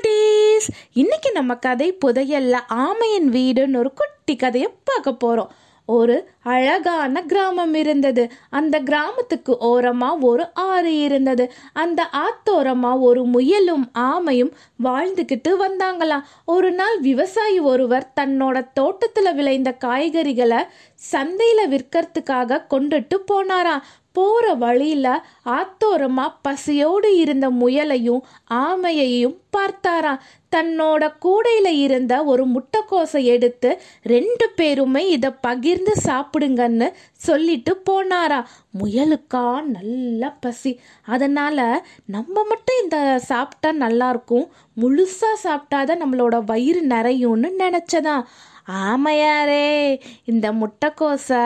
குட்டீஸ். இன்னைக்கு நம்ம கதை புதையல்ல ஆமையின் வீடுன்னு ஒரு குட்டி கதையை பார்க்க போறோம். ஒரு அழகான கிராமம் இருந்தது. அந்த கிராமத்துக்கு ஓரமா ஒரு ஆறு இருந்தது. அந்த ஆத்தோரமா ஒரு முயலும் ஆமையும் வாழ்ந்துக்கிட்டு வந்தாங்களாம். ஒரு நாள் விவசாயி ஒருவர் தன்னோட தோட்டத்துல விளைந்த காய்கறிகளை சந்தையில விற்கிறதுக்காக கொண்டுட்டு போனாராம். போற வழியில ஆத்தோரமா பசியோடு இருந்த முயலையும் ஆமையையும் பார்த்தாராம். தன்னோட கூடையில இருந்த ஒரு முட்டைக்கோசை எடுத்து ரெண்டு பேருமே இதை பகிர்ந்து சாப்பிடுங்கன்னு சொல்லிட்டு போனாரா முயலுக்கா நல்ல பசி. அதனால நம்ம மட்டும் இந்த சாப்பிட்டா நல்லா இருக்கும் முழுசா சாப்பிட்டாதான் நம்மளோட வயிறு நிறையும்னு நினைச்சதான் ஆமையாரே இந்த முட்டைக்கோசை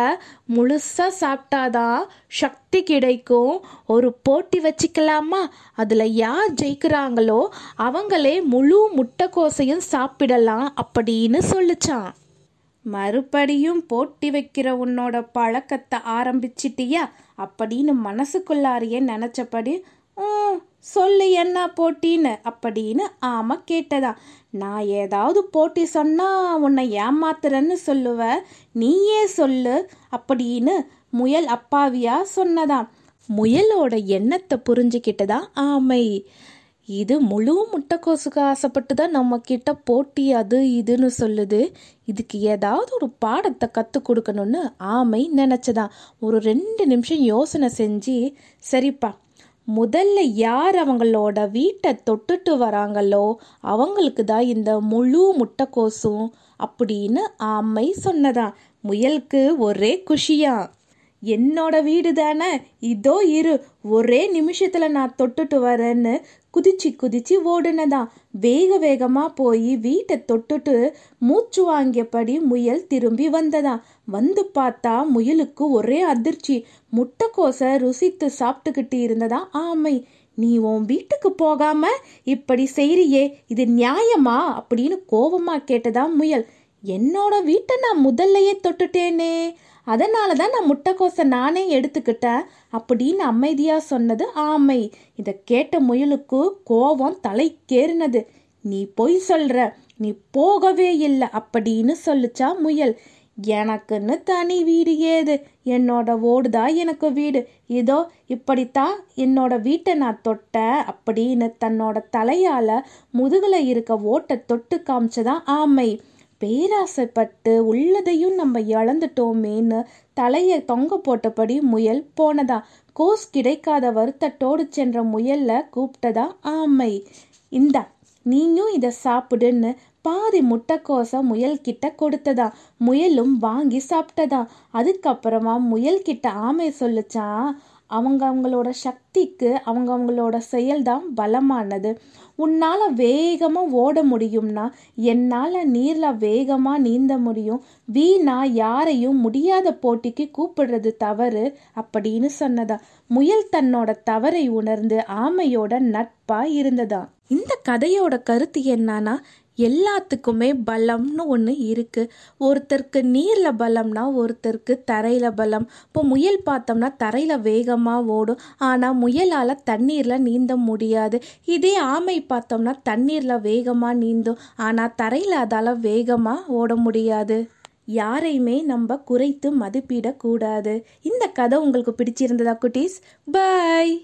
முழுசாக சாப்பிட்டாதான் சக்தி கிடைக்கும். ஒரு போட்டி வச்சுக்கலாமா? அதில் யார் ஜெயிக்கிறாங்களோ அவங்களே முழு முட்டைக்கோசையும் சாப்பிடலாம் அப்படின்னு சொல்லிச்சான் மறுபடியும் போட்டி வைக்கிற உன்னோட பழக்கத்தை ஆரம்பிச்சிட்டியா? அப்படின்னு மனசுக்குள்ளாரியே நினச்சபடி "ம், சொல்லு என்ன போட்டின்னு? அப்படின்னு ஆமாம் கேட்டதா. நான் ஏதாவது போட்டி சொன்னால் உன்னை ஏமாத்துறேன்னு சொல்லுவ. நீயே சொல்லு. அப்படின்னு முயல் அப்பாவியா சொன்னதாம். முயலோட எண்ணத்தை புரிஞ்சுக்கிட்டதா? ஆமை. இது முழு முட்டைக்கோசுக்கு ஆசைப்பட்டு தான் நம்ம கிட்ட போட்டி அது இதுன்னு சொல்லுது. இதுக்கு ஏதாவது ஒரு பாடத்தை கற்றுக் கொடுக்கணும்னு ஆமை நினச்சதான் ஒரு ரெண்டு நிமிஷம் யோசனை செஞ்சு சரிப்பா முதல்ல யார் அவங்களோட வீட்டை தொட்டுட்டு வராங்களோ அவங்களுக்கு தான் இந்த முழு முட்டைக்கோசும் அப்படின்னு ஆமை சொன்னதான் முயலுக்கு ஒரே குஷியா. என்னோட வீடு தானே? இதோ இரு. ஒரே நிமிஷத்துல நான் தொட்டுட்டு வரேன்னு குதிச்சு குதிச்சு ஓடுனதான். வேக வேகமா போய் வீட்டை தொட்டுட்டு மூச்சு வாங்கியபடி முயல் திரும்பி வந்ததாம் வந்து பார்த்தா முயலுக்கு ஒரே அதிர்ச்சி. முட்டைக்கோசை ருசித்து சாப்பிட்டுக்கிட்டு இருந்ததா ஆமை. நீ உன் வீட்டுக்கு போகாம இப்படி செய்றியே இது நியாயமா? அப்படின்னு கோபமா கேட்டதா முயல். என்னோட வீட்டை நான் முதல்லையே தொட்டுட்டேனே. அதனால தான் நான் முட்டைக்கோசை நானே எடுத்துக்கிட்டேன் அப்படின்னு அமைதியாக சொன்னது ஆமை. இதை கேட்ட முயலுக்கு கோபம் தலைக்கேறினது. நீ பொய் சொல்ற நீ போகவே இல்லை அப்படின்னு சொல்லிச்சா முயல். எனக்குன்னு தனி வீடு ஏது? என்னோட தான் எனக்கு வீடு? இதோ இப்படித்தான் என்னோட வீட்டை நான் தொட்டேன் அப்படின்னு தன்னோட தலையால முதுகுல இருக்க ஓட்டை தொட்டு காமிச்சதான் ஆமை. பேராசைப்பட்டு உள்ளதையும் நம்ம இழந்துட்டோமேன்னு தலையை தொங்க போட்டபடி முயல் போனதா? கோஸ் கிடைக்காத வருத்தத்தோடு சென்ற முயல்ல கூப்பிட்டதா ஆமை. இந்தா நீயும் இதை சாப்பிடுன்னு பாதி முட்டைக்கோசை முயல்கிட்ட கொடுத்ததா? முயலும் வாங்கி சாப்பிட்டதா? அதுக்கப்புறமா முயல்கிட்ட ஆமை சொல்லுச்சான் அவங்க அவங்களோட சக்திக்கு அவங்க அவங்களோட செயல்தான் பலமானது. உன்னால் வேகமாக ஓட முடியும்னா என்னால் நீரில் வேகமாக நீந்த முடியும். வீணா யாரையும் முடியாத போட்டிக்கு கூப்பிடுறது தவறு அப்படின்னு சொன்னதா. முயல் தன்னோட தவறை உணர்ந்து ஆமையோட நட்பாக இருந்ததா. இந்த கதையோட கருத்து என்னன்னா எல்லாத்துக்குமே பலம்னு ஒன்று இருக்குது ஒருத்தருக்கு நீரில் பலம்னா ஒருத்தருக்கு தரையில் பலம். இப்போ முயல் பார்த்தோம்னா தரையில் வேகமாக ஓடும். ஆனால் முயலால் தண்ணீரில் நீந்த முடியாது. இதே ஆமை பார்த்தோம்னா தண்ணீரில் வேகமாக நீந்தும். ஆனால் தரையில் அதால் வேகமாக ஓட முடியாது. யாரையுமே நம்ம குறைத்து மதிப்பிடக்கூடாது. இந்த கதை உங்களுக்கு பிடிச்சிருந்ததா குட்டீஸ்? பாய்